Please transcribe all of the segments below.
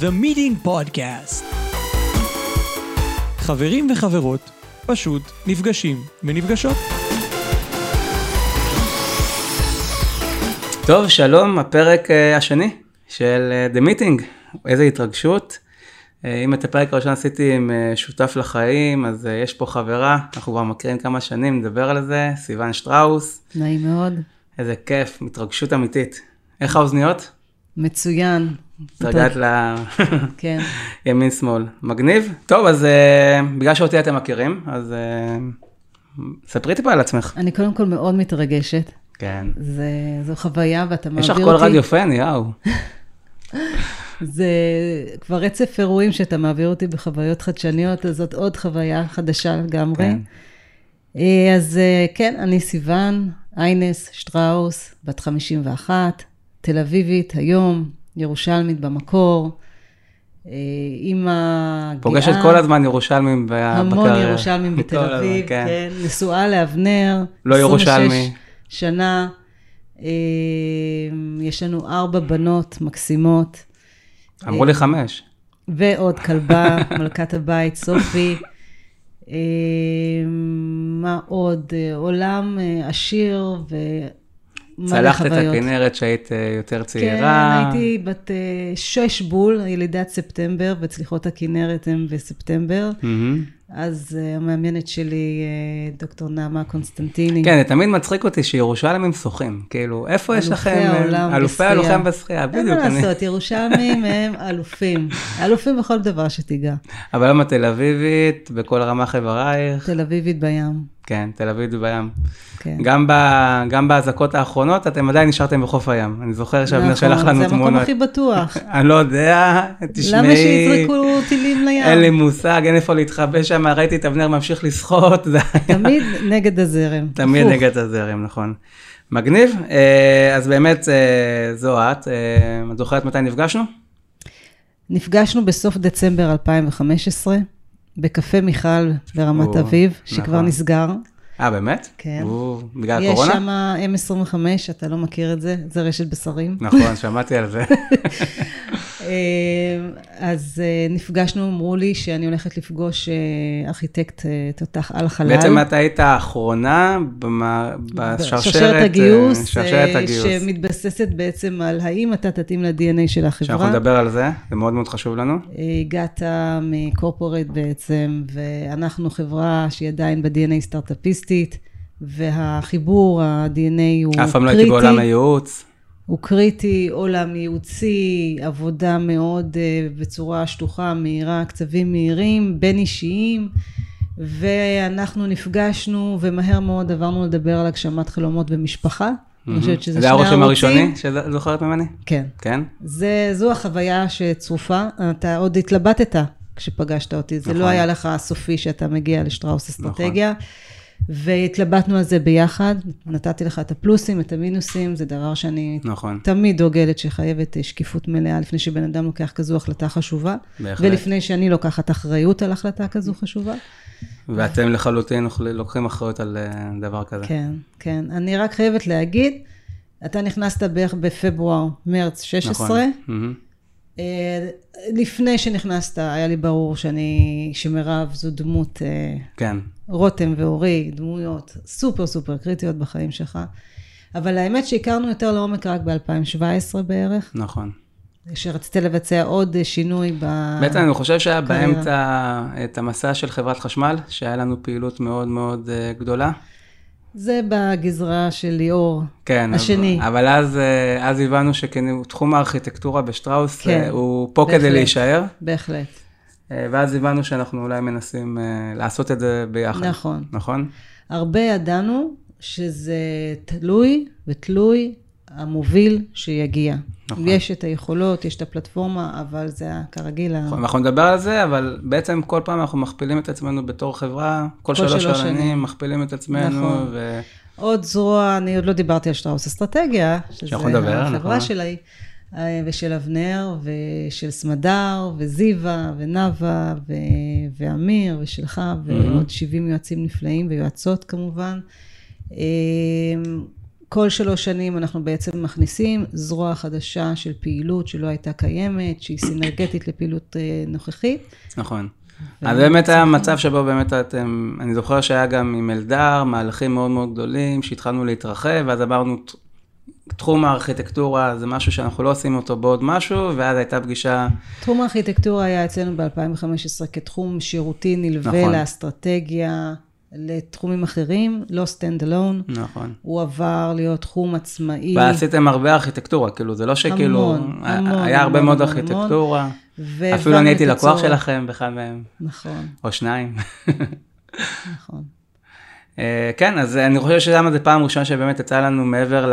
The Meeting Podcast. חברים וחברות פשוט נפגשים ונפגשות. טוב, שלום, הפרק אה, השני של אה, The Meeting, איזה התרגשות. אה, אם את הפרק הראשון עשיתי עם שותף לחיים, אז יש פה חברה, אנחנו כבר מכירים כמה שנים, נדבר על זה, סיוון שטראוס, נעים מאוד. איזה כיף, התרגשות אמיתית. איך האוזניות? מצוין. התרגעת כן. לימין שמאל. מגניב? טוב, אז אה, בגלל שאותי אתם מכירים, אז אה, ספרי טיפה על עצמך. אני קודם כל מאוד מתרגשת. כן. זה, זו חוויה ואתה מעביר יש אותי. לך קול רדיופני, יאו. זה כבר רצף אירועים שאתה מעביר אותי בחוויות חדשניות, אז זאת עוד חוויה חדשה לגמרי. כן. אה, אז כן, אני סיוון, איינס שטראוס, בת 51, תל אביבית היום, ירושלמית במקור, אה, אימא גאה. פוגשת כל הזמן ירושלמים ב- המון בקריירה. ירושלמים בתל אביב, כן. כן. נשואה לאבנר. לא 26 ירושלמי. שנה. אה, יש לנו ארבע בנות מקסימות, אמרו לי חמש. ועוד כלבה, מלכת הבית, סופי. אה, מה עוד? אה, עולם אה, עשיר צלחת את. הכנרת שהיית אה, יותר כן, צעירה. הייתי בת אה, שש בול, ילידת ספטמבר, וצליחות הכנרת הם בספטמבר. אז uh, המאמנת שלי, דוקטור נעמה קונסטנטיני. כן, זה תמיד מצחיק אותי שירושלמים שוחים. כאילו, איפה יש אלופי לכם... אה, העולם אלופי בשחייה. הלוחם בשחייה, אין בדיוק. מה אני- לעשות, ירושלמים הם אלופים. אלופים בכל דבר שתיגע. אבל למה תל אביבית, בכל רמ"ח איברייך? תל אביבית בים. כן, תל אביב בים. כן. גם ב- גם באזעקות האחרונות, אתם עדיין נשארתם בחוף הים. אני זוכר שאבנר שלח לנו נכון, זה המקום תמונות. הכי בטוח. אני לא יודע, תשמעי. למה שיזרקו טילים לים? אין לי מושג, אין איפה להתחבא שם, ראיתי את אבנר ממשיך לשחות, תמיד נגד הזרם. תמיד. נגד הזרם, נכון. מגניב, אה, אז באמת אה, זו את, אה, את זוכרת מתי נפגשנו? נפגשנו בסוף דצמבר 2015, בקפה מיכל ברמת או, אביב, שכבר נכון. נסגר. אה, באמת? כן. או, בגלל יש הקורונה? שם M25, אתה לא מכיר את זה, זה רשת בשרים. נכון, שמעתי על זה. אה, אז אה, נפגשנו, אמרו לי שאני הולכת לפגוש אה, ארכיטקט תותח על חלל. בעצם את היית האחרונה בשרשרת, שרשרת הגיוס, שרשרת הגיוס. שמתבססת בעצם על האם אתה תתאים ל-DNA של שאנחנו החברה. נדבר על זה, זה מאוד מאוד חשוב לנו. הגעת מקורפורט בעצם, ואנחנו חברה שהיא עדיין ב-DNA סטארט-אפיסטית, והחיבור, ה-DNA הוא קריטי. אף פעם לא הייתי בעולם הייעוץ. הוא קריטי, עולם ייעוצי, עבודה מאוד uh, בצורה שטוחה, מהירה, קצבים מהירים, בין אישיים, ואנחנו נפגשנו, ומהר מאוד עברנו לדבר על הגשמת חלומות במשפחה. אני חושבת שזה זה שני הרושם ערוצים. הראשוני שאת זוכרת ממני? כן. כן? זה, זו החוויה שצרופה. אתה עוד התלבטת כשפגשת אותי, זה נכון. לא היה לך סופי שאתה מגיע לשטראוס אסטרטגיה. והתלבטנו על זה ביחד, נתתי לך את הפלוסים, את המינוסים, זה דבר שאני נכון. תמיד דוגלת שחייבת אה, שקיפות מלאה לפני שבן אדם לוקח כזו החלטה חשובה, בהחלט. ולפני שאני לוקחת אחריות על החלטה כזו חשובה. ואתם לחלוטין לוקחים אחריות על אה, דבר כזה. כן, כן. אני רק חייבת להגיד, אתה נכנסת בערך בפברואר, מרץ 16. נכון. אה, לפני שנכנסת, היה לי ברור שאני, שמירב זו דמות, אה, כן. רותם ואורי, דמויות סופר סופר קריטיות בחיים שלך. אבל האמת שהכרנו יותר לעומק רק ב-2017 בערך, נכון. שרציתי לבצע עוד אה, שינוי ב... בעצם אני חושב שהיה. באמצע את המסע של חברת חשמל, שהיה לנו פעילות מאוד מאוד אה, גדולה. זה בגזרה של ליאור, כן. השני. אבל, אבל אז, אה, אז הבנו שתחום הארכיטקטורה בשטראוס כן, אה, הוא פה כדי בהחלט. להישאר, בהחלט. אה, ואז הבנו שאנחנו אולי מנסים לעשות את זה ביחד. נכון. נכון? הרבה ידענו שזה תלוי ותלוי המוביל שיגיע. נכון. יש את היכולות, יש את הפלטפורמה, אבל זה כרגיל. ה- נכון, אנחנו נדבר על זה, אבל בעצם כל פעם אנחנו מכפילים את עצמנו בתור חברה, כל כל שלוש שנים שנים. מכפילים את עצמנו, נכון. ו... עוד זרוע, אני עוד לא דיברתי על שטראוס אסטרטגיה, שזה נדבר, החברה נכון. שלי, אה, ושל אבנר, ושל סמדר, וזיווה, ונאווה, ו- ואמיר, ושלך, ועוד 70 יועצים נפלאים, ויועצות כמובן. כל שלוש שנים אנחנו בעצם מכניסים זרוע חדשה של פעילות שלא הייתה קיימת, שהיא סינרגטית לפעילות אה, נוכחית. נכון. אז באמת היה מצב שבו באמת אתם, אני זוכר שהיה גם עם אלדר, מהלכים מאוד מאוד גדולים, שהתחלנו להתרחב, ואז אמרנו, תחום הארכיטקטורה זה משהו שאנחנו לא עושים אותו בעוד משהו, ואז הייתה פגישה... תחום הארכיטקטורה היה אצלנו ב-2015 כתחום שירותי נלווה נכון. לאסטרטגיה, לתחומים אחרים, לא stand alone. נכון. הוא עבר להיות תחום עצמאי. ועשיתם הרבה ארכיטקטורה, כאילו, זה לא שכאילו... המון, המון. היה הרבה מאוד ארכיטקטורה. אפילו אני הייתי לקוח שלכם באחד מהם. נכון. או שניים. נכון. אה, כן, אז אני חושב שזו זה פעם ראשונה שבאמת יצא לנו מעבר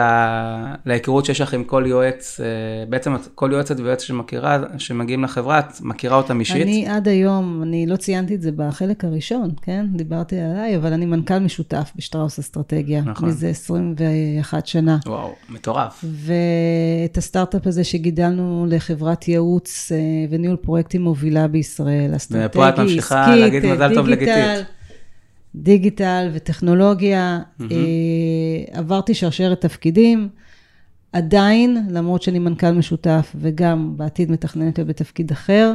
להיכרות שיש לך עם כל יועץ, אה, בעצם כל יועצת ויועץ שמכירה, שמגיעים לחברה, את מכירה אותם אישית? אני עד היום, אני לא ציינתי את זה בחלק הראשון, כן? דיברתי עליי, אבל אני מנכ"ל משותף בשטראוס אסטרטגיה. נכון. מזה 21 שנה. וואו, מטורף. ואת הסטארט-אפ הזה שגידלנו לחברת ייעוץ אה, וניהול פרויקטים מובילה בישראל, אסטרטגי, עסקית, ופה דיגיטל וטכנולוגיה, mm-hmm. עברתי שרשרת תפקידים. עדיין, למרות שאני מנכ"ל משותף וגם בעתיד מתכננת להיות בתפקיד אחר,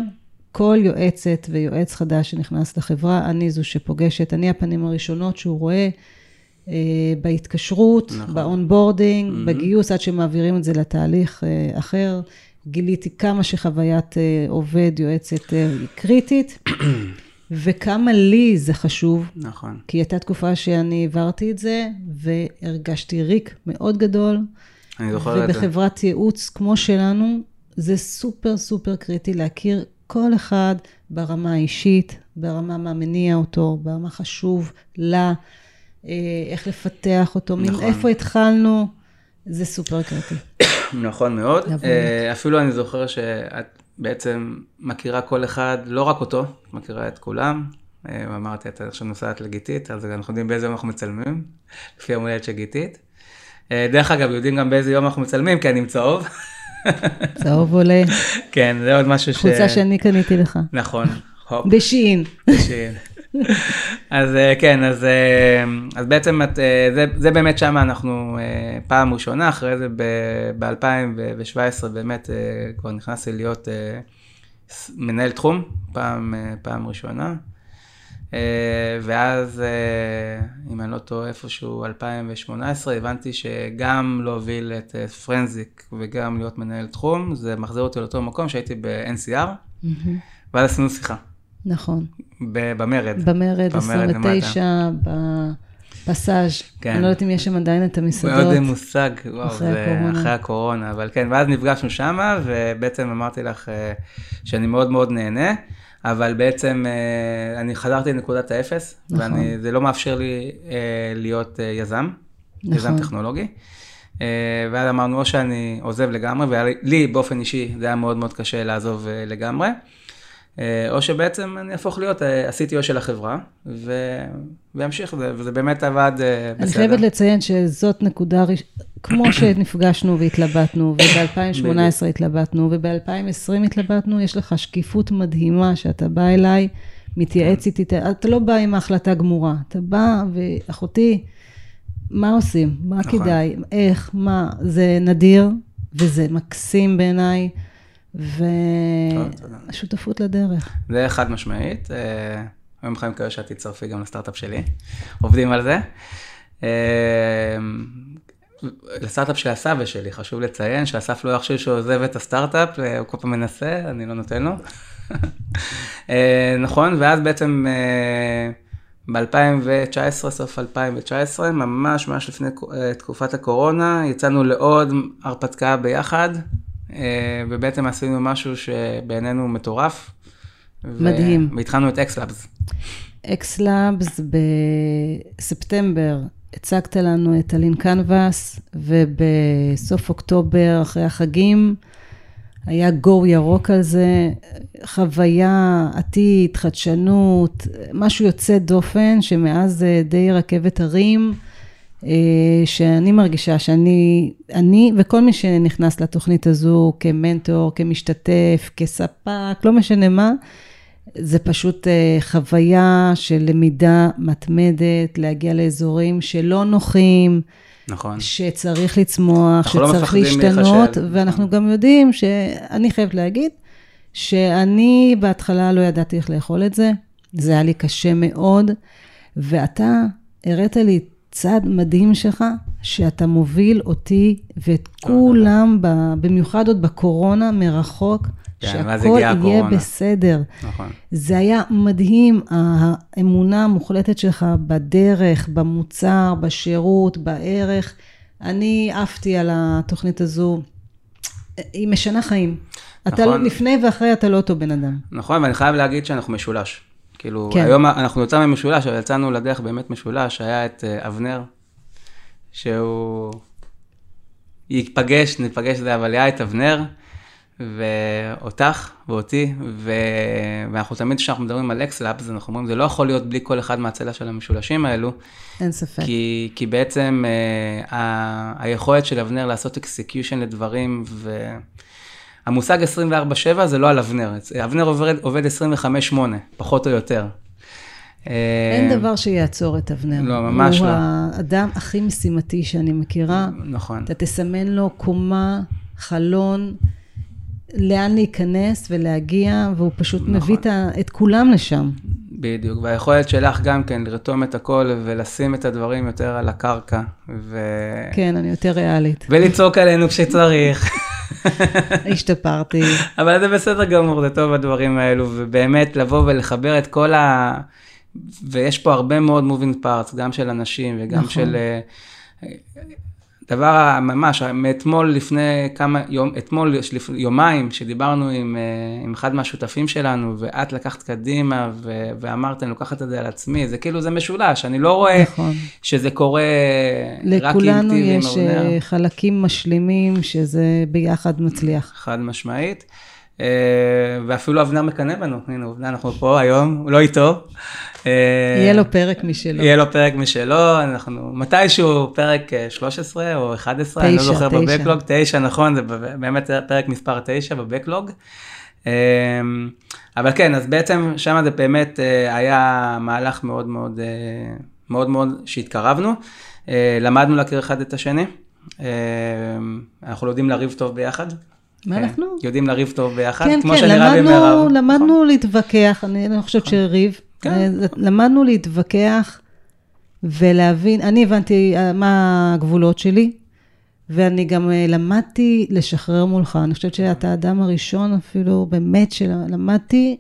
כל יועצת ויועץ חדש שנכנס לחברה, אני זו שפוגשת, אני הפנים הראשונות שהוא רואה אה, בהתקשרות, נכון. ב onboarding, mm-hmm. בגיוס, עד שמעבירים את זה לתהליך אה, אחר. גיליתי כמה שחוויית אה, עובד, יועצת, אה, היא קריטית. וכמה לי זה חשוב. נכון. כי הייתה תקופה שאני העברתי את זה, והרגשתי ריק מאוד גדול. אני זוכר את זה. ובחברת ייעוץ כמו שלנו, זה סופר סופר קריטי להכיר כל אחד ברמה האישית, ברמה מה מניע אותו, ברמה חשוב לה, אה, איך לפתח אותו, נכון. איפה התחלנו, זה סופר קריטי. נכון מאוד. אה, אפילו אני זוכר שאת בעצם מכירה כל אחד, לא רק אותו, מכירה את כולם. אה, אמרתי, את עכשיו נוסעת לגיתית, אז אנחנו יודעים באיזה יום אנחנו מצלמים, לפי יום הולדת של גיתית. אה, דרך אגב, יודעים גם באיזה יום אנחנו מצלמים, כי אני עם צהוב. צהוב עולה. כן, זה עוד משהו ש... חולצה שאני קניתי לך. נכון. בשין. בשין. אז אה, כן, אז, אה, אז בעצם את, אה, זה, זה באמת שם אנחנו פעם ראשונה, אחרי זה ב-2017 באמת כבר נכנסתי להיות מנהל תחום, פעם, פעם ראשונה. ואז, אם אני לא טועה, איפשהו 2018, הבנתי שגם להוביל את פרנזיק וגם להיות מנהל תחום, זה מחזיר אותי לאותו מקום שהייתי ב-NCR, mm-hmm. ואז עשינו שיחה. נכון. במרד. במרד, 29, בפסאז'. כן. אני לא יודעת אם יש שם עדיין את המסעדות. מאוד מושג, וואו, אחרי זה הקורונה. אחרי הקורונה, אבל כן, ואז נפגשנו שמה, ובעצם אמרתי לך אה, שאני מאוד מאוד נהנה. אבל בעצם אה, אני חזרתי לנקודת האפס, נכון. וזה לא מאפשר לי אה, להיות יזם, נכון. יזם טכנולוגי. ואז אמרנו, או שאני עוזב לגמרי, ולי באופן אישי זה היה מאוד מאוד קשה לעזוב לגמרי. אה, או שבעצם אני אהפוך להיות ה-CTO אה, של החברה. ואמשיך, וזה באמת עבד אה, בסדר. אני חייבת לציין שזאת נקודה, כמו שנפגשנו והתלבטנו, וב-2018 התלבטנו, וב-2020 התלבטנו, יש לך שקיפות מדהימה שאתה בא אליי, מתייעץ איתי, אתה לא בא עם החלטה גמורה, אתה בא ואחותי, מה עושים? מה נכון. כדאי? איך? מה? זה נדיר, וזה מקסים בעיניי. והשותפות לדרך. זה חד משמעית. אה, היום חיים כאלה שאת תצטרפי גם לסטארט-אפ שלי. עובדים על זה. אה, לסטארט-אפ של הסבא שלי, חשוב לציין שאסף לא יחשוב שהוא עוזב את הסטארט-אפ, אה, הוא כל פעם מנסה, אני לא נותן לו. נכון, ואז בעצם ב-2019, סוף 2019, ממש ממש לפני תקופת הקורונה, יצאנו לעוד הרפתקה ביחד, ובעצם עשינו משהו שבעינינו מטורף. מדהים. והתחלנו את XLabs. XLabs בספטמבר הצגת לנו את ה lean canvas, ובסוף אוקטובר, אחרי החגים, היה go ירוק על זה, חוויה עתיד, חדשנות, משהו יוצא דופן, שמאז די רכבת הרים. אה, שאני מרגישה שאני, אני וכל מי שנכנס לתוכנית הזו כמנטור, כמשתתף, כספק, לא משנה מה, זה פשוט אה, חוויה של למידה מתמדת, להגיע לאזורים שלא נוחים, נכון. שצריך לצמוח, לא שצריך מפחדים להשתנות, להיכשל. ואנחנו גם יודעים שאני חייבת להגיד, שאני בהתחלה לא ידעתי איך לאכול את זה, זה היה לי קשה מאוד, ואתה הראת לי צד מדהים שלך, שאתה מוביל אותי ואת כולם, ב- במיוחד עוד בקורונה, מרחוק, כן, שהכל יהיה הקורונה. בסדר. נכון. זה היה מדהים, האמונה המוחלטת שלך בדרך, במוצר, בשירות, בערך. אני עפתי על התוכנית הזו. היא משנה חיים. אתה נכון. לפני ואחרי אתה לא אותו בן אדם. נכון, ואני חייב להגיד שאנחנו משולש. כאילו, כן. היום אנחנו יצאנו ממשולש, אבל יצאנו לדרך באמת משולש, היה את אה, אבנר, שהוא ייפגש, ניפגש זה, אבל היה את אבנר, ואותך ואותי, ו... ואנחנו תמיד כשאנחנו מדברים על XLabs, אנחנו אומרים, זה לא יכול להיות בלי כל אחד מהצלע של המשולשים האלו, אין ספק. כי, כי בעצם אה, ה, היכולת של אבנר לעשות execution לדברים, והמושג 24/7 זה לא על אבנר, אבנר עובד, עובד 25/8, פחות או יותר. אה, אין דבר שיעצור את אבנר. לא, ממש הוא לא. האדם הכי משימתי שאני מכירה. נכון, אתה תסמן לו קומה, חלון, לאן להיכנס ולהגיע, והוא פשוט נכון. מביא את כולם לשם. בדיוק, והיכולת שלך גם כן לרתום את הכל ולשים את הדברים יותר על הקרקע, ו... כן, אני יותר ריאלית. ולצעוק עלינו כשצריך. השתפרתי. אבל זה בסדר גמור, זה טוב הדברים האלו, ובאמת לבוא ולחבר את כל ה... ויש פה הרבה מאוד moving parts, גם של אנשים וגם נכון. של... דבר ממש, מאתמול לפני כמה, יום, אתמול, יומיים, שדיברנו עם, אה, עם אחד מהשותפים שלנו, ואת לקחת קדימה ו- ואמרת, אני לוקחת את זה על עצמי, זה כאילו, זה משולש, אני לא רואה נכון. שזה קורה רק עם לכולנו טיב עם יש. אה, חלקים משלימים שזה ביחד מצליח. חד משמעית. אה, ואפילו אבנר מקנא בנו, הנה עובדה, אנחנו פה היום, הוא לא איתו. אה, יהיה לו פרק משלו. יהיה לו פרק משלו, אנחנו מתישהו פרק אה, 13 או 11, אני לא זוכר תשע. בבקלוג, 9 נכון, זה באמת פרק מספר 9 בבקלוג. אה, אבל כן, אז בעצם שם זה באמת אה, היה מהלך מאוד מאוד, אה, מאוד מאוד שהתקרבנו, אה, למדנו להכיר אחד את השני, אה, אנחנו לא יודעים לריב טוב ביחד. מה כן, אנחנו? יודעים לריב טוב ביחד, כן, כמו כן, עם למדנו, מירב. נכון. למדנו להתווכח, אני לא חושבת שריב. כן. אה, למדנו להתווכח ולהבין, אני הבנתי אה, מה הגבולות שלי, ואני גם אה, למדתי לשחרר מולך. אני חושבת שאתה האדם הראשון אפילו, באמת, שלמדתי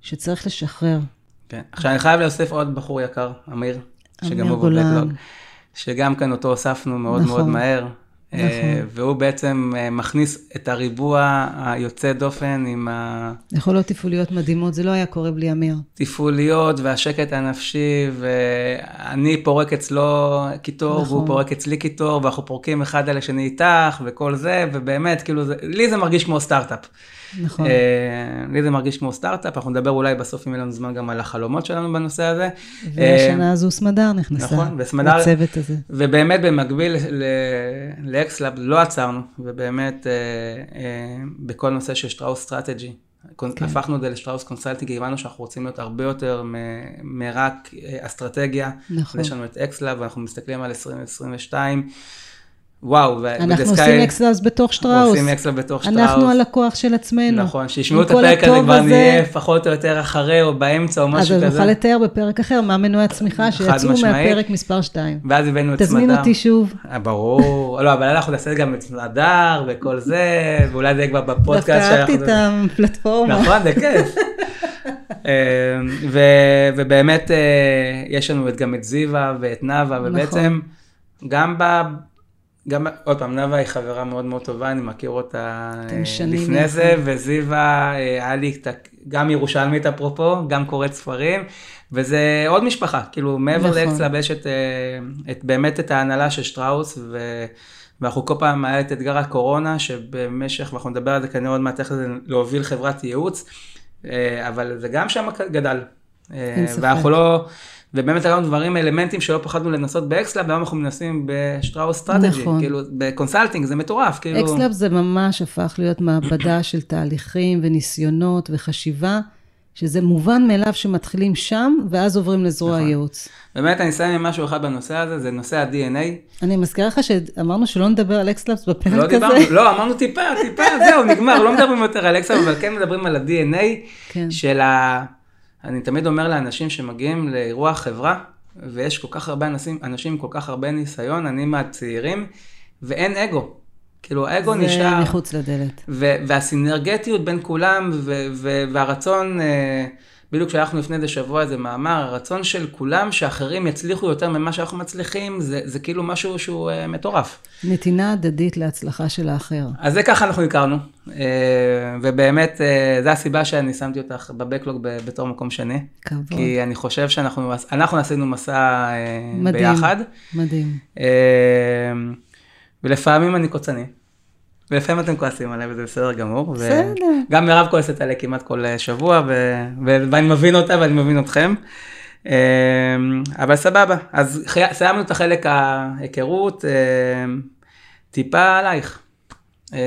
שצריך לשחרר. כן. עכשיו אני חייב להוסיף עוד בחור יקר, אמיר, שגם הוא גולן. בבקלוג, שגם כאן אותו הוספנו מאוד נכון. מאוד מהר. נכון. אה, והוא בעצם אה, מכניס את הריבוע היוצא דופן עם יכולות תפעוליות מדהימות, זה לא היה קורה בלי אמיר. הטיפוליות והשקט הנפשי, ואני פורק אצלו קיטור, נכון. והוא פורק אצלי קיטור, ואנחנו פורקים אחד על השני איתך, וכל זה, ובאמת, כאילו, זה, לי זה מרגיש כמו סטארט-אפ. נכון. אה, לי זה מרגיש כמו סטארט-אפ, אנחנו נדבר אולי בסוף, אם יהיה לנו זמן, גם על החלומות שלנו בנושא הזה. והשנה הזו סמדר נכנסה. נכון, וסמדר- לצוות הזה. ובאמת במקביל ל XLab לא עצרנו, ובאמת אה, אה, בכל נושא של שטראוס Strategy. כן. הפכנו את זה לשטראוס Consulting, הבנו שאנחנו רוצים להיות הרבה יותר מ- מרק אה, אסטרטגיה. נכון. יש לנו את XLab, ואנחנו מסתכלים על 2022. וואו, ו- אנחנו עושים Sky- אקסלאס בתוך אנחנו שטראוס. עושים אקסלאב בתוך שטראוס. אנחנו הלקוח של עצמנו. נכון, שישמעו את הפרק הזה כבר נהיה פחות או יותר אחרי או באמצע או אז משהו כזה. נוכל לתאר בפרק אחר מה מנועי הצמיחה שיצאו. מהפרק מספר 2. ואז הבאנו את סמדר. תזמין אותי שוב. אה, ברור, לא, אבל אנחנו נעשה גם את סמדר וכל זה, ואולי זה יהיה כבר בפודקאסט. דווקא אהבתי שאנחנו- את הפלטפורמה. נכון, זה כיף. ו- ובאמת אה, יש לנו גם את זיווה ואת נאוה, נכון. ובעצם גם ב... גם, עוד פעם, נאוה היא חברה מאוד מאוד טובה, אני מכיר אותה אה, לפני. זה, וזיווה, אה, היה לי גם ירושלמית אפרופו, גם קוראת ספרים, וזה עוד משפחה, כאילו מעבר נכון. ל XLab יש את, אה, את, באמת את ההנהלה של שטראוס, ו... ואנחנו כל פעם היה את אתגר הקורונה, שבמשך, ואנחנו נדבר על זה כנראה עוד מעט, איך זה להוביל חברת ייעוץ, אבל זה גם שם גדל. אין ספק. ואנחנו לא, ובאמת היו דברים, אלמנטים שלא פחדנו לנסות ב XLab, והיום אנחנו מנסים בשטראוס Strategy, נכון. כאילו ב consulting, זה מטורף, כאילו. XLab זה ממש הפך להיות מעבדה של תהליכים וניסיונות וחשיבה, שזה מובן מאליו שמתחילים שם, ואז עוברים לזרוע נכון. הייעוץ. באמת, אני אסיים עם משהו אחד בנושא הזה, זה נושא ה-DNA. אני מזכירה לך שאמרנו שלא נדבר על XLabs בפרק לא הזה. דיברנו, לא, אמרנו טיפה, טיפה, זהו, נגמר, לא מדברים יותר על אקסל, אבל כן מדברים על ה-DNA כן. של ה... אני תמיד אומר לאנשים שמגיעים לאירוע חברה, ויש כל כך הרבה אנשים, אנשים עם כל כך הרבה ניסיון, אני מהצעירים, ואין אגו. כאילו, האגו זה נשאר... מחוץ לדלת. והסינרגטיות בין כולם, והרצון, אה, בדיוק שלחנו לפני איזה שבוע איזה מאמר, הרצון של כולם שאחרים יצליחו יותר ממה שאנחנו מצליחים, זה, זה כאילו משהו שהוא אה, מטורף. נתינה הדדית להצלחה של האחר. אז זה ככה אנחנו הכרנו, אה, ובאמת, אה, זו הסיבה שאני שמתי אותך בבקלוג ב- בתור מקום שני. כבוד. כי אני חושב שאנחנו אנחנו עשינו מסע אה, מדהים. ביחד, מדהים. אה, ולפעמים אני קוצני. ולפעמים אתם כועסים עליי וזה בסדר גמור. ו- בסדר. גם מירב כועסת עליי כמעט כל אה, שבוע, ו- ו- ואני מבין אותה ואני מבין אתכם. אה, אבל סבבה, אז חי- סיימנו את החלק ההיכרות, אה, טיפה עלייך. אה,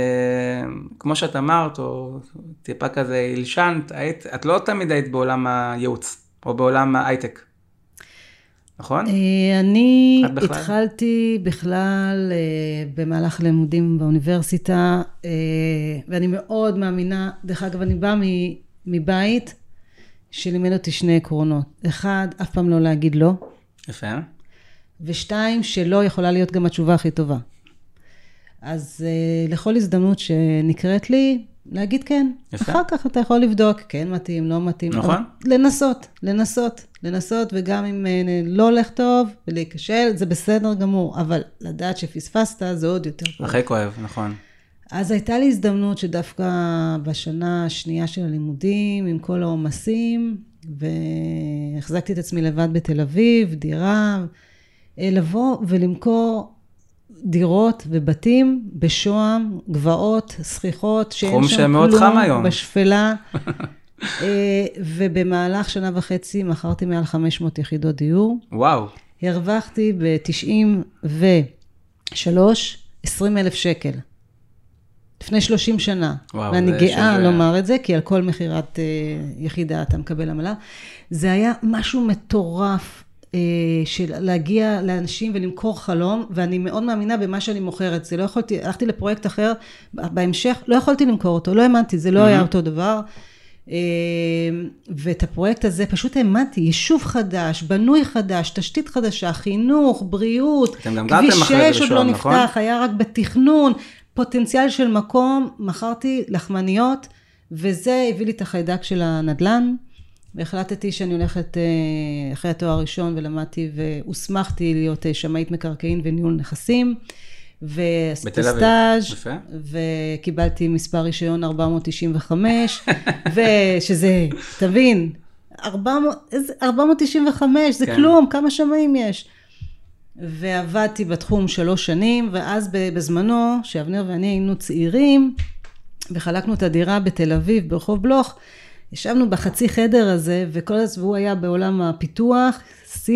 כמו שאת אמרת, או טיפה כזה הלשנת, היית, את לא תמיד היית בעולם הייעוץ, או בעולם ההייטק, נכון? אה, אני בכלל? התחלתי בכלל אה, במהלך לימודים באוניברסיטה, אה, ואני מאוד מאמינה, דרך אגב, אני באה מבית שלימד אותי שני עקרונות. אחד, אף פעם לא להגיד לא, יפה. ושתיים, שלא יכולה להיות גם התשובה הכי טובה. אז לכל הזדמנות שנקראת לי, להגיד כן. יפה. אחר כך אתה יכול לבדוק, כן מתאים, לא מתאים. נכון. לנסות, לנסות, לנסות, וגם אם אה, לא הולך טוב ולהיכשל, זה בסדר גמור, אבל לדעת שפספסת זה עוד יותר טוב. הכי כואב, נכון. אז הייתה לי הזדמנות שדווקא בשנה השנייה של הלימודים, עם כל העומסים, והחזקתי את עצמי לבד בתל אביב, דירה, אה, לבוא ולמכור דירות ובתים בשוהם, גבעות, סכיחות, שאין שם כלום, חם היום. בשפלה. אה, ובמהלך שנה וחצי מכרתי מעל 500 יחידות דיור. וואו, הרווחתי ב-93 20 אלף שקל. לפני 30 שנה. וואו, ואני גאה שווה. לומר את זה, כי על כל מכירת אה, יחידה אתה מקבל עמלה. זה היה משהו מטורף. אה, של להגיע לאנשים ולמכור חלום, ואני מאוד מאמינה במה שאני מוכרת. זה לא יכולתי, הלכתי לפרויקט אחר בהמשך, לא יכולתי למכור אותו, לא האמנתי, זה לא היה אותו דבר. אה, ואת הפרויקט הזה פשוט האמנתי, יישוב חדש, בנוי חדש, תשתית חדשה, חינוך, בריאות, כביש אחרי זה 6 עוד לא נכון? נפתח, היה רק בתכנון, פוטנציאל של מקום, מכרתי לחמניות, וזה הביא לי את החיידק של הנדל"ן, והחלטתי שאני הולכת אה, אחרי התואר הראשון ולמדתי והוסמכתי להיות אה, שמאית מקרקעין וניהול נכסים. ועשיתי. סטאז'. וקיבלתי מספר רישיון 495, ושזה, תבין, 400, איזה- 495 זה כן. כלום, כמה שמאים יש. ועבדתי בתחום שלוש שנים, ואז בזמנו, שאבנר ואני היינו צעירים, וחלקנו את הדירה בתל אביב, ברחוב בלוך, ישבנו בחצי חדר הזה, וכל הזמן הוא היה בעולם הפיתוח, C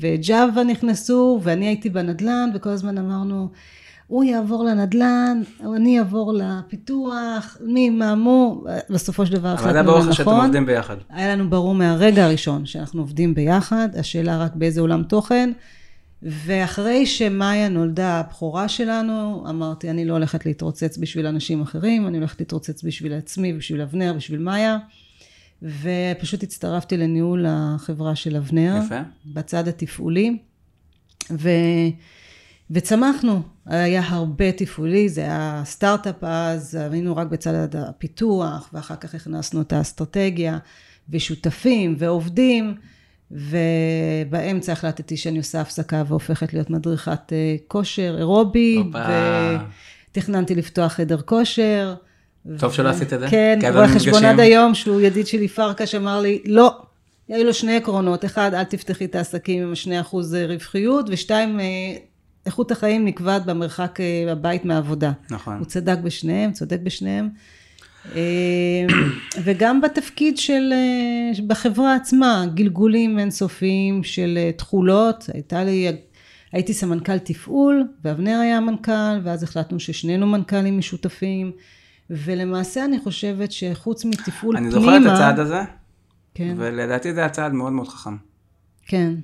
וג'אווה נכנסו, ואני הייתי בנדל"ן, וכל הזמן אמרנו, הוא יעבור לנדל"ן, אני אעבור לפיתוח, מי, מה, מו, בסופו של דבר אבל זה החלטנו ברור לך שאתם לנכון. עובדים ביחד. היה לנו ברור מהרגע הראשון שאנחנו עובדים ביחד, השאלה רק באיזה עולם תוכן. ואחרי שמאיה נולדה הבכורה שלנו, אמרתי, אני לא הולכת להתרוצץ בשביל אנשים אחרים, אני הולכת להתרוצץ בשביל עצמי, בשביל אבנר, בשביל מאיה. ופשוט הצטרפתי לניהול החברה של אבנר, יפה. בצד התפעולי. ו... וצמחנו, היה הרבה תפעולי, זה היה סטארט-אפ אז, היינו רק בצד הפיתוח, ואחר כך הכנסנו את האסטרטגיה, ושותפים, ועובדים, ובאמצע החלטתי שאני עושה הפסקה והופכת להיות מדריכת אה, כושר אירובי. ותכננתי לפתוח חדר כושר. טוב שלא עשית את זה, כן, רואה חשבון. עד היום, שהוא ידיד שלי פרקש, אמר לי, לא. היו לו שני עקרונות, אחד, אל תפתחי את העסקים עם שני אחוז רווחיות, ושתיים, אה, איכות החיים נקבעת במרחק אה, הבית מהעבודה. נכון. הוא צדק בשניהם, צודק בשניהם. אה, וגם בתפקיד של, אה, בחברה עצמה, גלגולים אינסופיים של אה, תכולות, הייתה לי, הייתי סמנכ"ל תפעול, ואבנר היה המנכ"ל, ואז החלטנו ששנינו מנכ"לים משותפים, ולמעשה אני חושבת שחוץ מתפעול אני פנימה, זוכר את הצעד הזה, כן. ולדעתי זה הצעד מאוד מאוד חכם. כן.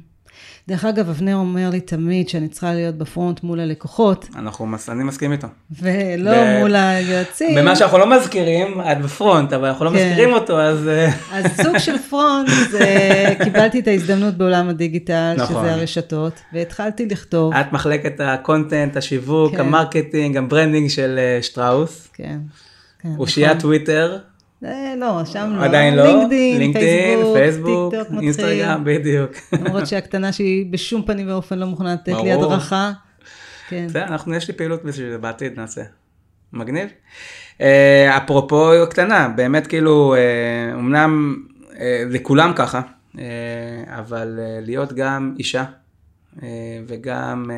דרך אגב, אבנר אומר לי תמיד שאני צריכה להיות בפרונט מול הלקוחות, אנחנו, מס- אני מסכים איתו. ולא ב- מול היועצים. במה שאנחנו לא מזכירים, את בפרונט, אבל אנחנו לא כן. מזכירים אותו, אז... אה, אז סוג של פרונט, זה, קיבלתי את ההזדמנות בעולם הדיגיטל, נכון. שזה הרשתות, והתחלתי לכתוב. את מחלקת ה content, השיווק, כן. ה marketing, ה branding של אה, שטראוס. כן. כן, אושיית נכון. טוויטר, לא, שם לא. עדיין לא. לינקדאין, לינקדאין, פייסבוק, טיק טוק מתחיל. אינסטגרם, בדיוק. למרות שהקטנה שלי בשום פנים ואופן לא מוכנה לתת לי. הדרכה. כן. בסדר, אנחנו, יש לי פעילות בשביל זה בעתיד, נעשה. מגניב. אה, אפרופו קטנה, באמת כאילו, אה, אמנם אה, לכולם ככה, אה, אבל אה, להיות גם אישה אה, וגם אה,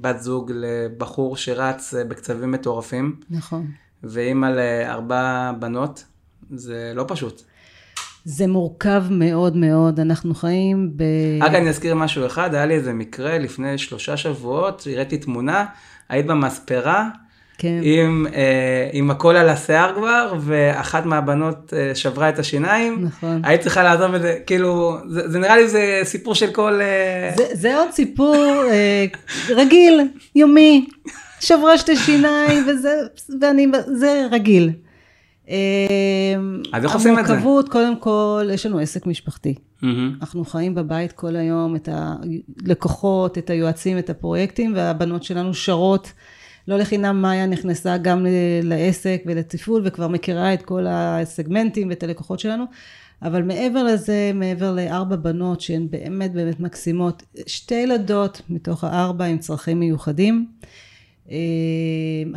בת זוג לבחור שרץ אה, בקצבים מטורפים, נכון. ואימא לארבע בנות, זה לא פשוט. זה מורכב מאוד מאוד, אנחנו חיים ב... רק אני אזכיר משהו אחד, היה לי איזה מקרה לפני שלושה שבועות, הראיתי תמונה, היית במספרה, כן. עם, אה, עם הכל על השיער כבר, ואחת מהבנות אה, שברה את השיניים. נכון. היית צריכה לעזוב את זה, כאילו, זה, זה נראה לי זה סיפור של כל... אה, זה, זה עוד סיפור אה, רגיל, יומי, שברה שתי שיניים, וזה, ואני, זה רגיל. אה, אז איך עושים את זה? המורכבות, קודם כל, יש לנו עסק משפחתי. מהמם. אנחנו חיים בבית כל היום, את הלקוחות, את היועצים, את הפרויקטים, והבנות שלנו שרות. לא לחינם מאיה נכנסה גם לעסק ולתפעול, וכבר מכירה את כל הסגמנטים ואת הלקוחות שלנו. אבל מעבר לזה, מעבר לארבע בנות שהן באמת באמת מקסימות, שתי ילדות מתוך הארבע עם צרכים מיוחדים. אה,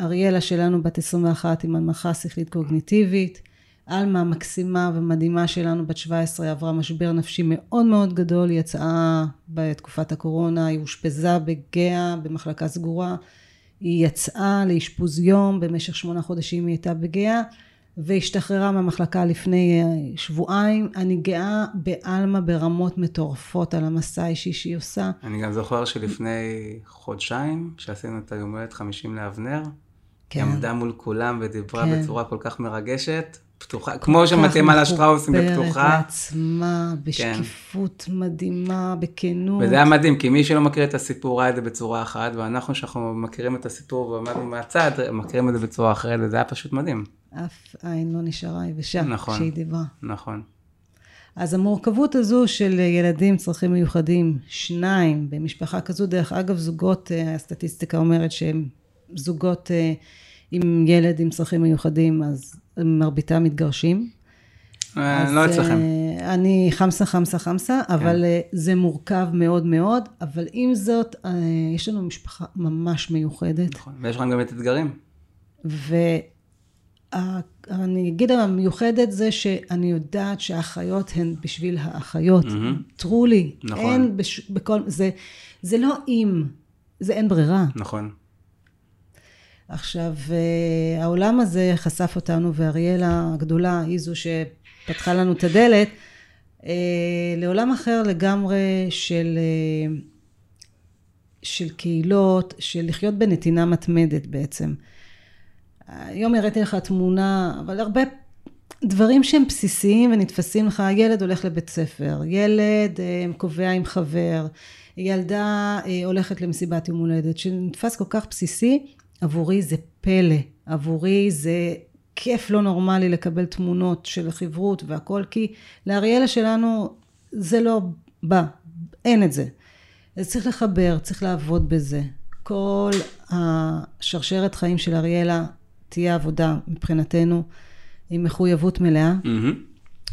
אריאלה שלנו בת 21 עם הנמכה שכלית קוגניטיבית. עלמה המקסימה ומדהימה שלנו, בת 17, עברה משבר נפשי מאוד מאוד גדול, היא יצאה בתקופת הקורונה, היא אושפזה בגאה, במחלקה סגורה. היא יצאה לאשפוז יום, במשך שמונה חודשים היא הייתה בגאה, והשתחררה מהמחלקה לפני אה, שבועיים. אני גאה בעלמה ברמות מטורפות על המסע האישי שהיא עושה. אני גם זוכר שלפני חודשיים, שעשינו את היום הולדת 50 לאבנר, כן. היא עמדה מול כולם ודיברה כן. בצורה כל כך מרגשת, פתוחה, כמו שמתאימה לשטראוסים בפתוחה. לעצמה, בשקיפות מדהימה, בכנות. וזה היה מדהים, כי מי שלא מכיר את הסיפור ראה את זה בצורה אחת, ואנחנו שאנחנו מכירים את הסיפור ועמדנו מהצד, מכירים את זה בצורה אחרת, וזה היה פשוט מדהים. אף עין לא נשארה יבשה נכון. כשהיא דיברה. נכון. אז המורכבות הזו של ילדים צרכים מיוחדים, שניים במשפחה כזו, דרך אגב זוגות, אה, הסטטיסטיקה אומרת שהם זוגות אה, עם ילד עם צרכים מיוחדים, אז מרביתם מתגרשים. אה, אז, לא אצלכם. אני חמסה, חמסה, חמסה, אבל אה, זה מורכב מאוד מאוד, אבל עם זאת, יש לנו משפחה ממש מיוחדת, נכון. ויש לכם גם את אתגרים. ואני אגיד המיוחדת זה שאני יודעת שהאחיות הן בשביל האחיות, טרולי, נכון. אין בש, בכל, זה, זה לא אם, זה אין ברירה. נכון. עכשיו, אה, העולם הזה חשף אותנו, ואריאלה הגדולה היא זו שפתחה לנו את הדלת, אה, לעולם אחר לגמרי של, אה, של קהילות, של לחיות בנתינה מתמדת בעצם. היום הראיתי לך תמונה, אבל הרבה דברים שהם בסיסיים ונתפסים לך, ילד הולך לבית ספר, ילד אה, קובע עם חבר, ילדה אה, הולכת למסיבת יום הולדת, שנתפס כל כך בסיסי, עבורי זה פלא, עבורי זה כיף לא נורמלי לקבל תמונות של חברות והכל, כי לאריאלה שלנו זה לא בא, אין את זה. אז צריך לחבר, צריך לעבוד בזה. כל השרשרת חיים של אריאלה תהיה עבודה מבחינתנו, עם מחויבות מלאה, מהמם.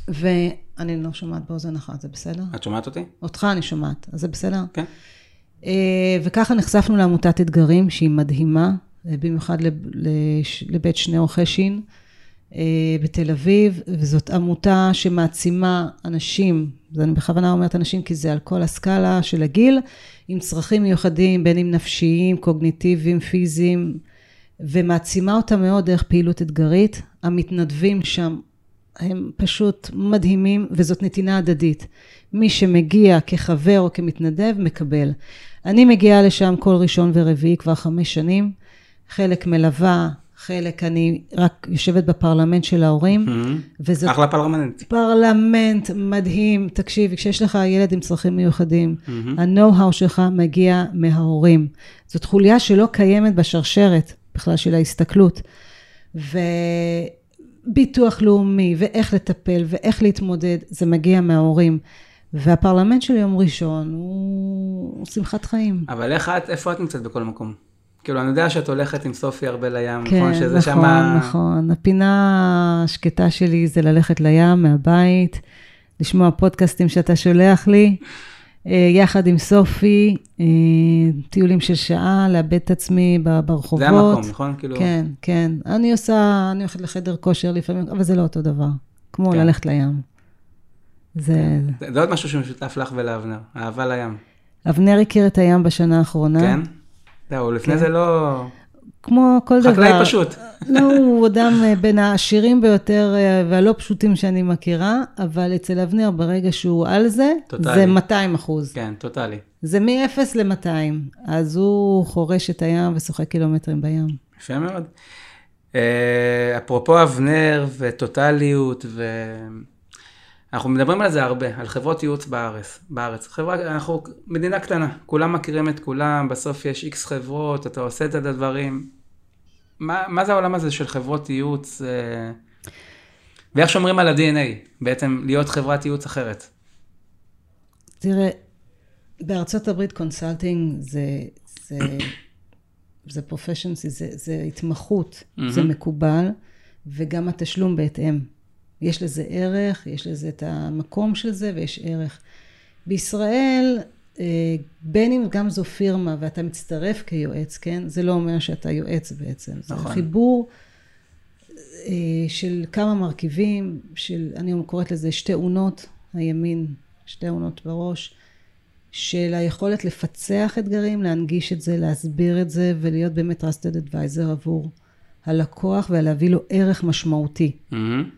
ואני לא שומעת באוזן אחת, זה בסדר? את שומעת אותי? אותך אני שומעת, אז זה בסדר? כן. אה, וככה נחשפנו לעמותת אתגרים, שהיא מדהימה, אה, במיוחד לבית שני עורכי שין אה, בתל אביב, וזאת עמותה שמעצימה אנשים, ואני בכוונה אומרת אנשים כי זה על כל הסקאלה של הגיל, עם צרכים מיוחדים, בין אם נפשיים, קוגניטיביים, פיזיים, ומעצימה אותם מאוד דרך פעילות אתגרית. המתנדבים שם הם פשוט מדהימים, וזאת נתינה הדדית. מי שמגיע כחבר או כמתנדב, מקבל. אני מגיעה לשם כל ראשון ורביעי כבר חמש שנים, חלק מלווה, חלק אני רק יושבת בפרלמנט של ההורים, וזה אחלה פרלמנט. פרלמנט מדהים. תקשיב, כשיש לך ילד עם צרכים מיוחדים, ה-know-how שלך מגיע מההורים. זאת חוליה שלא קיימת בשרשרת בכלל של ההסתכלות. וביטוח לאומי, ואיך לטפל, ואיך להתמודד, זה מגיע מההורים. והפרלמנט של יום ראשון הוא שמחת חיים. אבל איך את, איפה את נמצאת בכל מקום? כאילו, אני יודע שאת הולכת עם סופי הרבה לים, כן, נכון? שזה נכון, שמה... נכון. הפינה השקטה שלי זה ללכת לים מהבית, לשמוע פודקאסטים שאתה שולח לי, יחד עם סופי, אה, טיולים של שעה, לאבד את עצמי ברחובות. זה המקום, נכון? כאילו... כן, כן. אני עושה, אני הולכת לחדר כושר לפעמים, אבל זה לא אותו דבר, כמו כן. ללכת לים. זה... זה זה עוד משהו שמשותף לך ולאבנר, אהבה לים. אבנר הכיר את הים בשנה האחרונה. כן? זהו, לפני כן. זה לא... כמו כל דבר. חקלאי פשוט. לא, הוא אדם אה, בין העשירים ביותר אה, והלא פשוטים שאני מכירה, אבל אצל אבנר, ברגע שהוא על זה, טוטאלי. זה 200 אחוז. כן, טוטאלי. זה מ-0 ל-200. אז הוא חורש את הים ושוחק קילומטרים בים. יפה מאוד. אה, אפרופו אבנר וטוטליות, ו... אנחנו מדברים על זה הרבה, על חברות ייעוץ בארץ. בארץ. חברה, אנחנו מדינה קטנה, כולם מכירים את כולם, בסוף יש איקס חברות, אתה עושה את הדברים. מה, מה זה העולם הזה של חברות ייעוץ, אה, ואיך שומרים על ה-DNA, בעצם להיות חברת ייעוץ אחרת? תראה, בארצות הברית consulting זה, זה, זה profession, זה, זה התמחות, זה מקובל, וגם התשלום בהתאם. יש לזה ערך, יש לזה את המקום של זה ויש ערך. בישראל, בין אם גם זו פירמה ואתה מצטרף כיועץ, כן? זה לא אומר שאתה יועץ בעצם. זה נכון. חיבור אה, של כמה מרכיבים, של, אני קוראת לזה שתי אונות, הימין, שתי אונות בראש, של היכולת לפצח אתגרים, להנגיש את זה, להסביר את זה, ולהיות באמת trusted advisor עבור הלקוח, ולהביא לו ערך משמעותי. מהמם.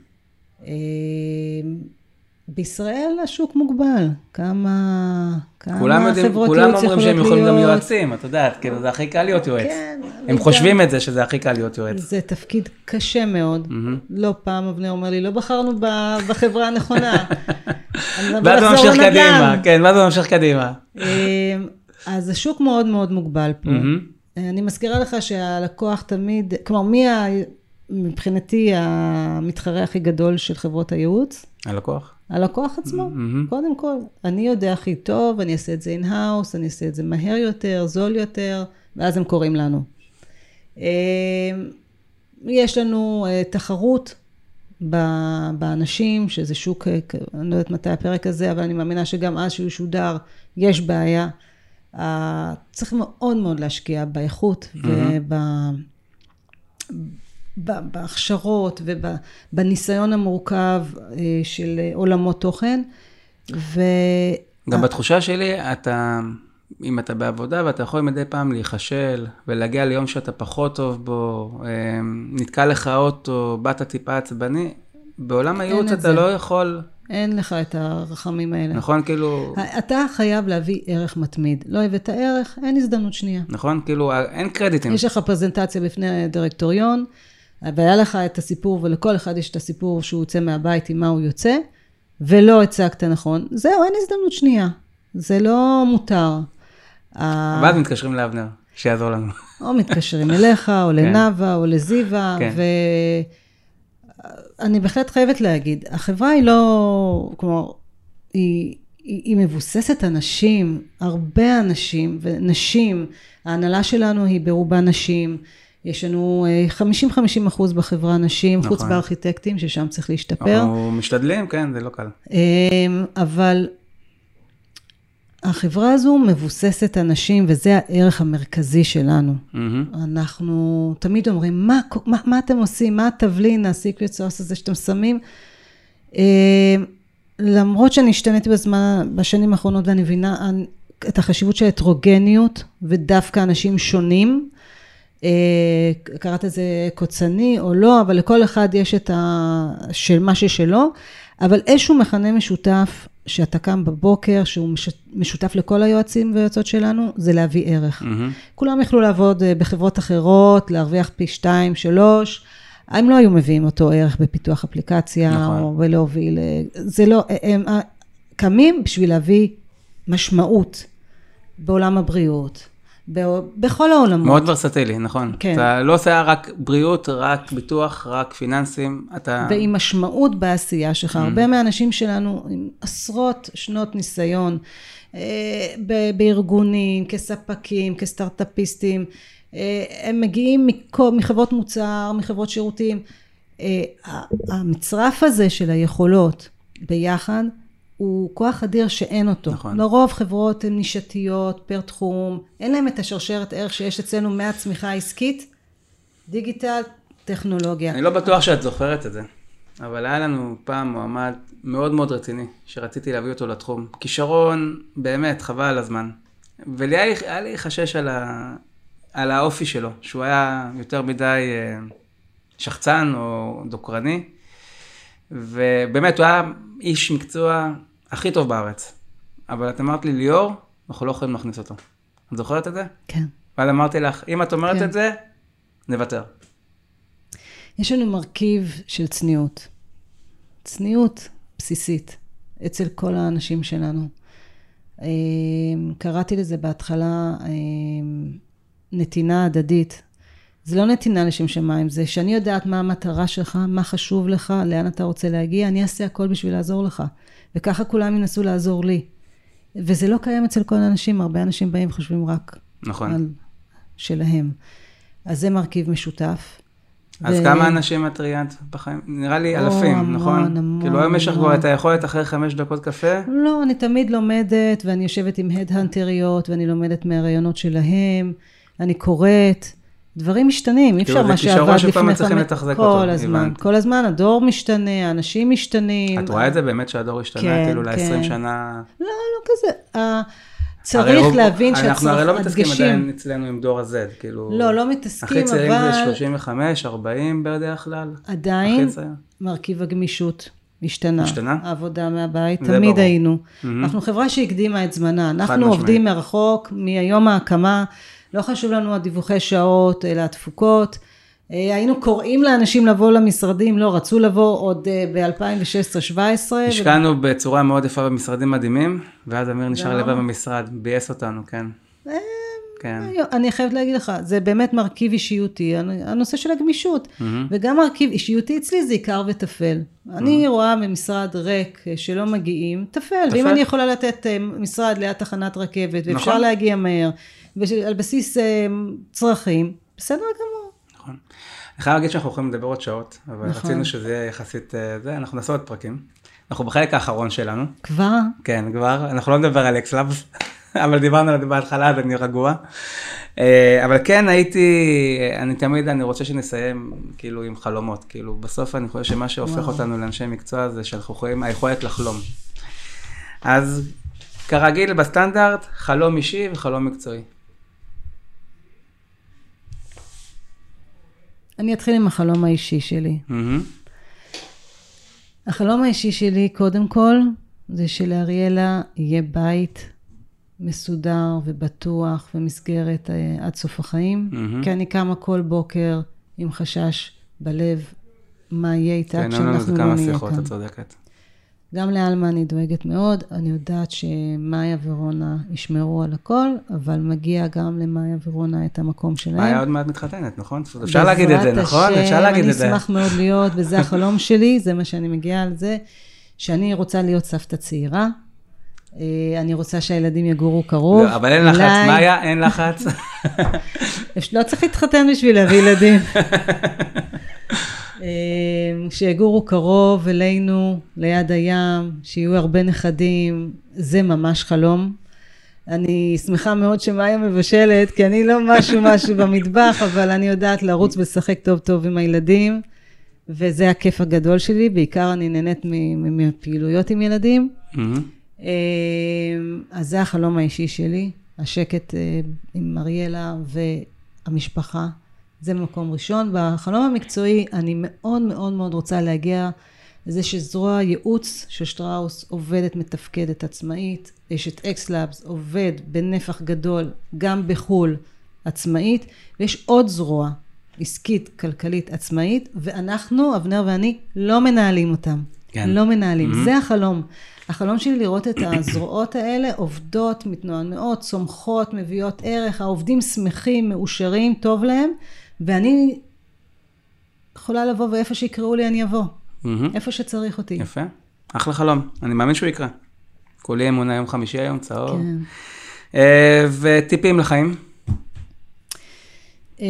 בישראל השוק מוגבל, כמה, כמה כולם יודעים, חברות כולם ייעוץ אומרים שהם יכולות יכולים גם להיות. יועצים, את יודעת, כאילו זה הכי קל להיות יועץ. כן, הם חושבים את זה שזה הכי קל להיות יועץ. זה תפקיד קשה מאוד. לא פעם אבנר אומר לי, לא בחרנו ב- בחברה הנכונה. ואז הוא ממשיך לנדל"ן. קדימה, כן, ואז הוא ממשיך קדימה. אה, אז השוק מאוד מאוד מוגבל פה. אה, אני מזכירה לך שהלקוח תמיד, כלומר, מי ה... מבחינתי המתחרה הכי גדול של חברות הייעוץ? הלקוח. הלקוח עצמו, מהמם. קודם כל. אני יודע הכי טוב, אני אעשה את זה in-house, אני אעשה את זה מהר יותר, זול יותר, ואז הם קוראים לנו. אה, יש לנו אה, תחרות באנשים, שזה שוק, אה, אני לא יודעת מתי הפרק הזה, אבל אני מאמינה שגם אז שהוא שודר, יש בעיה. צריך מאוד מאוד להשקיע באיכות וב... בהכשרות ובניסיון המורכב אה, של אה, עולמות תוכן. ו... גם בתחושה שלי, אתה, אם אתה בעבודה ואתה יכול מדי פעם להיכשל ולהגיע ליום שאתה פחות טוב בו, אה, נתקע לך אוטו, באת טיפה עצבני, בעולם הייעוץ את אתה זה. לא יכול, אין לך את הרחמים האלה. נכון? כאילו, אתה חייב להביא ערך מתמיד. לא הבאת ערך, אין הזדמנות שנייה. נכון? כאילו, אין קרדיטים. יש לך פרזנטציה בפני הדירקטוריון, והיה לך את הסיפור, ולכל אחד יש את הסיפור שהוא יוצא מהבית עם מה הוא יוצא, ולא הצגת נכון. זהו, אין הזדמנות שנייה. זה לא מותר. ואז מתקשרים לאבנר, שיעזור לנו. או מתקשרים אליך, או לנאווה, או לזיווה, כן. ואני בהחלט חייבת להגיד, החברה היא לא, כלומר, היא, היא, היא מבוססת אנשים, הרבה אנשים, ונשים, ההנהלה שלנו היא ברובה נשים, יש לנו אה, 50-50 אחוז בחברה נשים, חוץ נכון. בארכיטקטים, ששם צריך להשתפר. אנחנו משתדלים, כן, זה לא קל. אמ, אבל החברה הזו מבוססת אנשים, וזה הערך המרכזי שלנו. מהמם. אנחנו תמיד אומרים, מה, מה, מה אתם עושים? מה התבלין, ה-secret sauce הזה שאתם שמים? אה, למרות שאני השתניתי בזמן, בשנים האחרונות ואני מבינה את החשיבות של ההטרוגניות ודווקא אנשים שונים, אה, קראת לזה קוצני או לא, אבל לכל אחד יש את ה... של מה ששלו. אבל איזשהו מכנה משותף, שאתה קם בבוקר, שהוא מש- משותף לכל היועצים והיועצות שלנו, זה להביא ערך. מהמם. כולם יכלו לעבוד אה, בחברות אחרות, להרוויח פי שתיים, שלוש. הם לא היו מביאים אותו ערך בפיתוח אפליקציה, נכון. או ולהוביל, אה, זה לא, הם אה, קמים בשביל להביא משמעות בעולם הבריאות, בכל העולמות. מאוד ורסטילי, נכון. כן. אתה לא עושה רק בריאות, רק ביטוח, רק פיננסים, אתה... ועם משמעות בעשייה שלך. הרבה מהאנשים שלנו עם עשרות שנות ניסיון אה, בארגונים, כספקים, כסטארט-אפיסטים, אה, הם מגיעים מחברות מוצר, מחברות שירותים. אה, המצרף הזה של היכולות ביחד, הוא כוח אדיר שאין אותו. נכון. לרוב חברות הן נישתיות, פר תחום, אין להם את השרשרת ערך שיש אצלנו מהצמיחה העסקית, דיגיטל, טכנולוגיה. אני לא בטוח שאת זוכרת את זה, אבל היה לנו פעם מועמד מאוד מאוד רציני, שרציתי להביא אותו לתחום. כישרון, באמת, חבל על הזמן. ולי היה, לי- היה לי חשש על, ה, על האופי שלו, שהוא היה יותר מדי אה, שחצן או דוקרני, ובאמת, הוא היה איש מקצוע הכי טוב בארץ. אבל את אמרת לי, ליאור, אנחנו לא יכולים להכניס אותו. את זוכרת את זה? כן. ואז אמרתי לך, אם את אומרת כן. את זה, נוותר. יש לנו מרכיב של צניעות. צניעות בסיסית אצל כל האנשים שלנו. אה, קראתי לזה בהתחלה אה, נתינה הדדית. זה לא נתינה לשם שמיים, זה שאני יודעת מה המטרה שלך, מה חשוב לך, לאן אתה רוצה להגיע, אני אעשה הכל בשביל לעזור לך. וככה כולם ינסו לעזור לי. וזה לא קיים אצל כל האנשים, הרבה אנשים באים וחושבים רק נכון. על שלהם. אז זה מרכיב משותף. אז ו- כמה אנשים את ראיינת בחיים? נראה לי אלפים, המון, נכון? המון, כאילו היום יש לך. כבר את היכולת אחרי חמש דקות קפה? לא, אני תמיד לומדת, ואני יושבת עם הדהנטריות, ואני לומדת מהרעיונות שלהם, אני קוראת. דברים משתנים, אי כאילו, אפשר זה מה כישרון שעבד שכל הזמן לפני צריכים חמש... לתחזק כל אותו, הזמן, הבנתי. כל הזמן, הדור משתנה, האנשים משתנים. את רואה את זה באמת שהדור השתנה, כן, כאילו כן. ל-20 שנה? לא, לא כזה. ה- הרי צריך רוב- להבין אנחנו הרי לא מתעסקים. עדיין אצלנו עם דור ה-Z, כאילו... לא, לא מתעסקים, הכי צעירים זה אבל 35, 40 בדרך כלל. עדיין. מרכיב הגמישות השתנה. השתנה? העבודה מהבית, זה תמיד ברור. היינו. מהמם. אנחנו חברה שהקדימה את זמנה. אנחנו משמעית. עובדים מרחוק מיום ההקמה, לא חשוב לנו הדיווחי שעות, אלא התפוקות. אה, היינו קוראים לאנשים לבוא למשרדים, לא רצו לבוא עוד אה, ב-2016-2017. השקענו בצורה מאוד יפה במשרדים מדהימים, ואז אמיר נשאר לא. לבד במשרד, ביאס אותנו, כן. כן. אני חייבת להגיד לך, זה באמת מרכיב אישיותי, הנושא של הגמישות. וגם מרכיב אישיותי אצלי זה עיקר וטפל. אני רואה ממשרד ריק אה, שלא מגיעים, טפל. ואם. אני יכולה לתת אה, משרד ליד תחנת רכבת, ואפשר נכון. להגיע מהר, ועל בסיס אה, צרכים, בסדר גמור. נכון. אני חייב להגיד שאנחנו יכולים לדבר עוד שעות, אבל נכון. רצינו שזה יהיה יחסית אה, זה, אנחנו נעשה עוד פרקים. אנחנו בחלק האחרון שלנו, כבר? כן, כבר, אנחנו לא נדבר על אקסלאוס, אבל דיברנו על זה בהתחלה, אז אני רגוע. אה, אבל כן, הייתי, אני תמיד, אני רוצה שנסיים כאילו עם חלומות, כאילו בסוף אני חושב שמה שהופך וואו. אותנו לאנשי מקצוע זה שאנחנו יכולים, היכולת לחלום. אז כרגיל בסטנדרט, חלום אישי וחלום מקצועי. אני אתחיל עם החלום האישי שלי. מהמם. החלום האישי שלי, קודם כל, זה שלאריאלה יהיה בית מסודר ובטוח ומסגרת אה, עד סוף החיים. מהמם. כי אני קמה כל בוקר עם חשש בלב, מה יהיה איתה כן, היו לנו על זה כשאנחנו לא כמה נהיה שיחות, כאן. את צודקת. גם לאלמה אני דואגת מאוד, אני יודעת שמאיה ורונה ישמרו על הכל, אבל מגיע גם למאיה ורונה את המקום שלהם. מאיה עוד מעט מתחתנת, נכון? אפשר להגיד את זה, נכון? אפשר להגיד את זה. אני אשמח מאוד להיות, וזה החלום שלי, זה מה שאני מגיעה על זה, שאני רוצה להיות סבתא צעירה. אה, אני רוצה שהילדים יגורו קרוב. לא, אבל אין לחץ, אולי- מאיה, אין לחץ. לא צריך להתחתן בשביל להביא ילדים. אה, שיגורו קרוב אלינו, ליד הים, שיהיו הרבה נכדים, זה ממש חלום. אני שמחה מאוד שמאיה מבשלת, כי אני לא משהו משהו במטבח, אבל אני יודעת לרוץ ולשחק טוב טוב עם הילדים, וזה הכיף הגדול שלי, בעיקר אני נהנית מ- מ- מהפעילויות עם ילדים. מהמם. אה, אז זה החלום האישי שלי, השקט אה, עם אריאלה והמשפחה, זה מקום ראשון. בחלום המקצועי, אני מאוד מאוד מאוד רוצה להגיע זה שזרוע ייעוץ של שטראוס עובדת, מתפקדת, עצמאית. יש את אקסלאוס, עובד בנפח גדול, גם בחו"ל, עצמאית. ויש עוד זרוע, עסקית, כלכלית, עצמאית, ואנחנו, אבנר ואני, לא מנהלים אותם. כן. לא מנהלים. Mm-hmm. זה החלום. החלום שלי לראות את הזרועות האלה עובדות, מתנוענעות, צומחות, מביאות ערך, העובדים שמחים, מאושרים, טוב להם, ואני יכולה לבוא ואיפה שיקראו לי אני אבוא. מהמם. איפה שצריך אותי. יפה. אחלה חלום. אני מאמין שהוא יקרה. כולי אמונה יום חמישי היום, צהוב. כן. אה, וטיפים לחיים? אמ,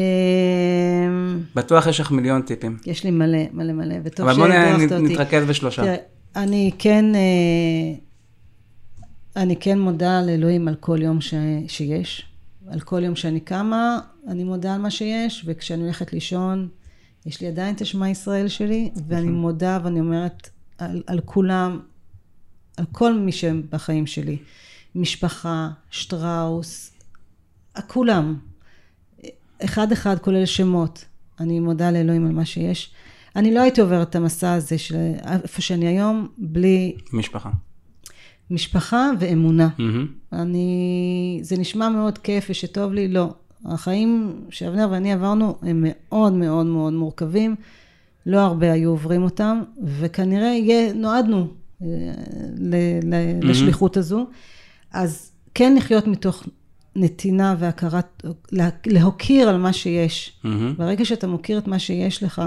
בטוח יש לך מיליון טיפים. יש לי מלא, מלא, מלא, וטוב אבל שהדרכת אותי. נתרכז בשלושה. תראה, אני כן, אה, אני כן מודה לאלוהים על כל יום ש, שיש. על כל יום שאני קמה, אני מודה על מה שיש, וכשאני הולכת לישון, יש לי עדיין את השמע ישראל שלי, ואני מודה ואני אומרת על, על כולם, על כל מי שהם בחיים שלי. משפחה, שטראוס, כולם. אחד אחד כולל שמות. אני מודה לאלוהים על מה שיש. אני לא הייתי עוברת את המסע הזה של איפה שאני היום, בלי משפחה. משפחה ואמונה. מהמם. אני, זה נשמע מאוד כיף ושטוב לי, לא. החיים שאבנר ואני עברנו הם מאוד מאוד מאוד מורכבים, לא הרבה היו עוברים אותם, וכנראה יהיה, נועדנו אה, ל- ל- לשליחות הזו. אז כן לחיות מתוך נתינה והכרת, לה- להוקיר על מה שיש. מהמם. ברגע שאתה מוקיר את מה שיש לך,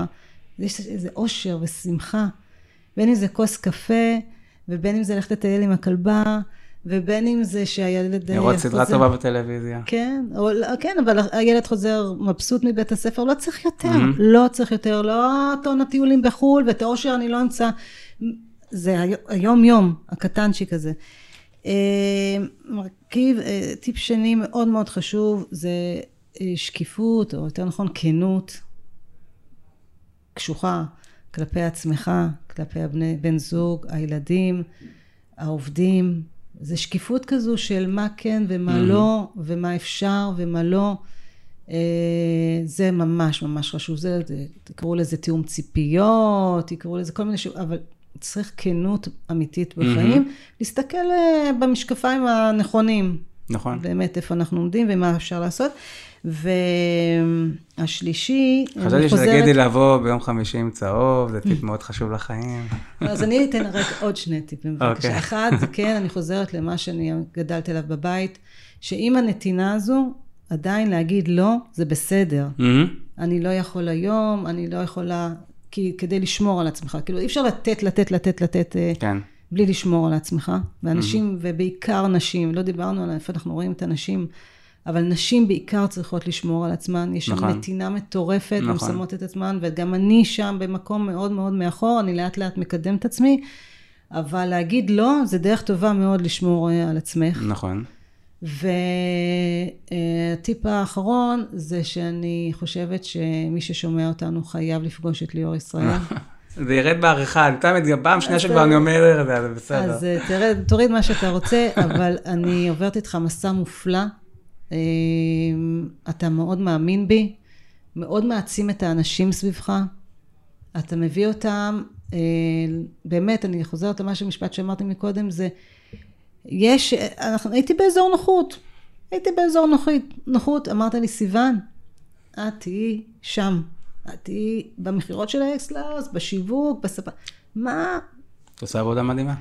יש איזה אושר ושמחה. בין אם זה כוס קפה, ובין אם זה ללכת לטייל עם הכלבה, ובין אם זה שהילד אה, לראות סדרה חוזר- טובה בטלוויזיה. כן, או, כן, אבל הילד חוזר מבסוט מבית הספר, לא צריך יותר, Mhm. לא צריך יותר, לא טון הטיולים בחו"ל, ואת האושר אני לא אמצא. זה היום- היום-יום, הקטנצ'יק הזה. אה, מרכיב, אה, טיפ שני מאוד מאוד חשוב, זה אה, שקיפות, או יותר נכון כנות, קשוחה, כלפי עצמך, כלפי הבני, בן זוג, הילדים, העובדים. זה שקיפות כזו של מה כן ומה לא, ומה אפשר ומה לא. אה, זה ממש ממש חשוב. זה, זה, תקראו לזה תיאום ציפיות, תקראו לזה כל מיני ש... אבל צריך כנות אמיתית בחיים. להסתכל אה, במשקפיים הנכונים. נכון. באמת, איפה אנחנו עומדים ומה אפשר לעשות. והשלישי, חשבתי אני חוזרת... שתגידי לבוא ביום חמישי עם צהוב, זה טיפ מאוד חשוב לחיים. אז אני אתן רק עוד שני טיפים, בבקשה. אוקיי. אחד, זה כן, אני חוזרת למה שאני גדלתי עליו בבית, שעם הנתינה הזו, עדיין להגיד לא, זה בסדר. מהמם. אני לא יכול היום, אני לא יכולה, כי, כדי לשמור על עצמך. כאילו, אי אפשר לתת, לתת, לתת, לתת, אה, כן. בלי לשמור על עצמך. ואנשים, ובעיקר נשים, לא דיברנו על איפה אנחנו רואים את הנשים, אבל נשים בעיקר צריכות לשמור על עצמן. יש שם נכון. נתינה מטורפת, נכון. והן שמות את עצמן, וגם אני שם במקום מאוד מאוד מאחור, אני לאט לאט מקדם את עצמי, אבל להגיד לא, זה דרך טובה מאוד לשמור אה, על עצמך. נכון. והטיפ האחרון זה שאני חושבת שמי ששומע אותנו חייב לפגוש את ליאור ישראל. זה ירד בעריכה, אני תמיד, גם פעם שנייה שכבר אני אומר את זה, זה בסדר. אז אה, תוריד מה שאתה רוצה, אבל אני עוברת איתך מסע מופלא. אה, אתה מאוד מאמין בי, מאוד מעצים את האנשים סביבך. אתה מביא אותם, אה, באמת, אני חוזרת למה שמשפט שאמרתי מקודם, זה, יש, אנחנו, הייתי באזור נוחות, הייתי באזור נוחות, נוחות, אמרת לי, סיוון, את תהיי שם, את תהיי במכירות של האקסלאוס, בשיווק, בספר, מה, את עושה עבודה מדהימה.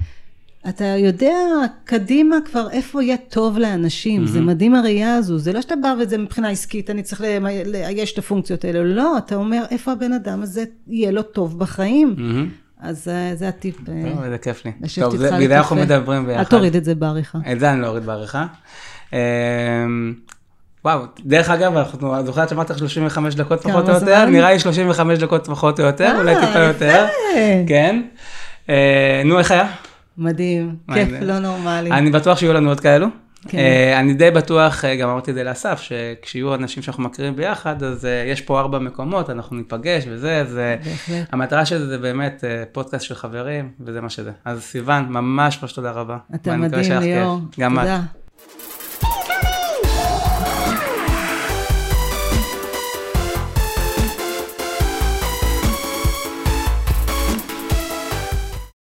אתה יודע קדימה כבר איפה יהיה טוב לאנשים, זה מדהים הראייה הזו, זה לא שאתה בא וזה מבחינה עסקית, אני צריך לאייש את הפונקציות האלה, לא, אתה אומר איפה הבן אדם הזה יהיה לו טוב בחיים. מהמם. אז אה, זה הטיפ. אה, טוב, זה כיף לי. טוב, זה- בגלל. אנחנו מדברים ביחד. אל תוריד את זה בעריכה. את זה אני לא אוריד בעריכה. אמ, וואו, דרך אגב, אנחנו- את זוכרת שאמרת לך 35 דקות כמה פחות או יותר? זמן? נראה לי 35 דקות פחות או יותר, אה, אולי טיפה יפה. יותר. כן. אה, נו, איך היה? מדהים, כיף, זה? לא נורמלי. אני בטוח שיהיו לנו עוד כאלו. כן. אה, אני די בטוח, אה, גם אמרתי את זה לאסף, שכשיהיו אנשים שאנחנו מכירים ביחד, אז אה, יש פה ארבע מקומות, אנחנו ניפגש וזה, אז בהחלט. המטרה של זה זה באמת פודקאסט של חברים, וזה מה שזה. אז סיוון, ממש ממש תודה רבה. אתה מדהים. ליאור. גם את.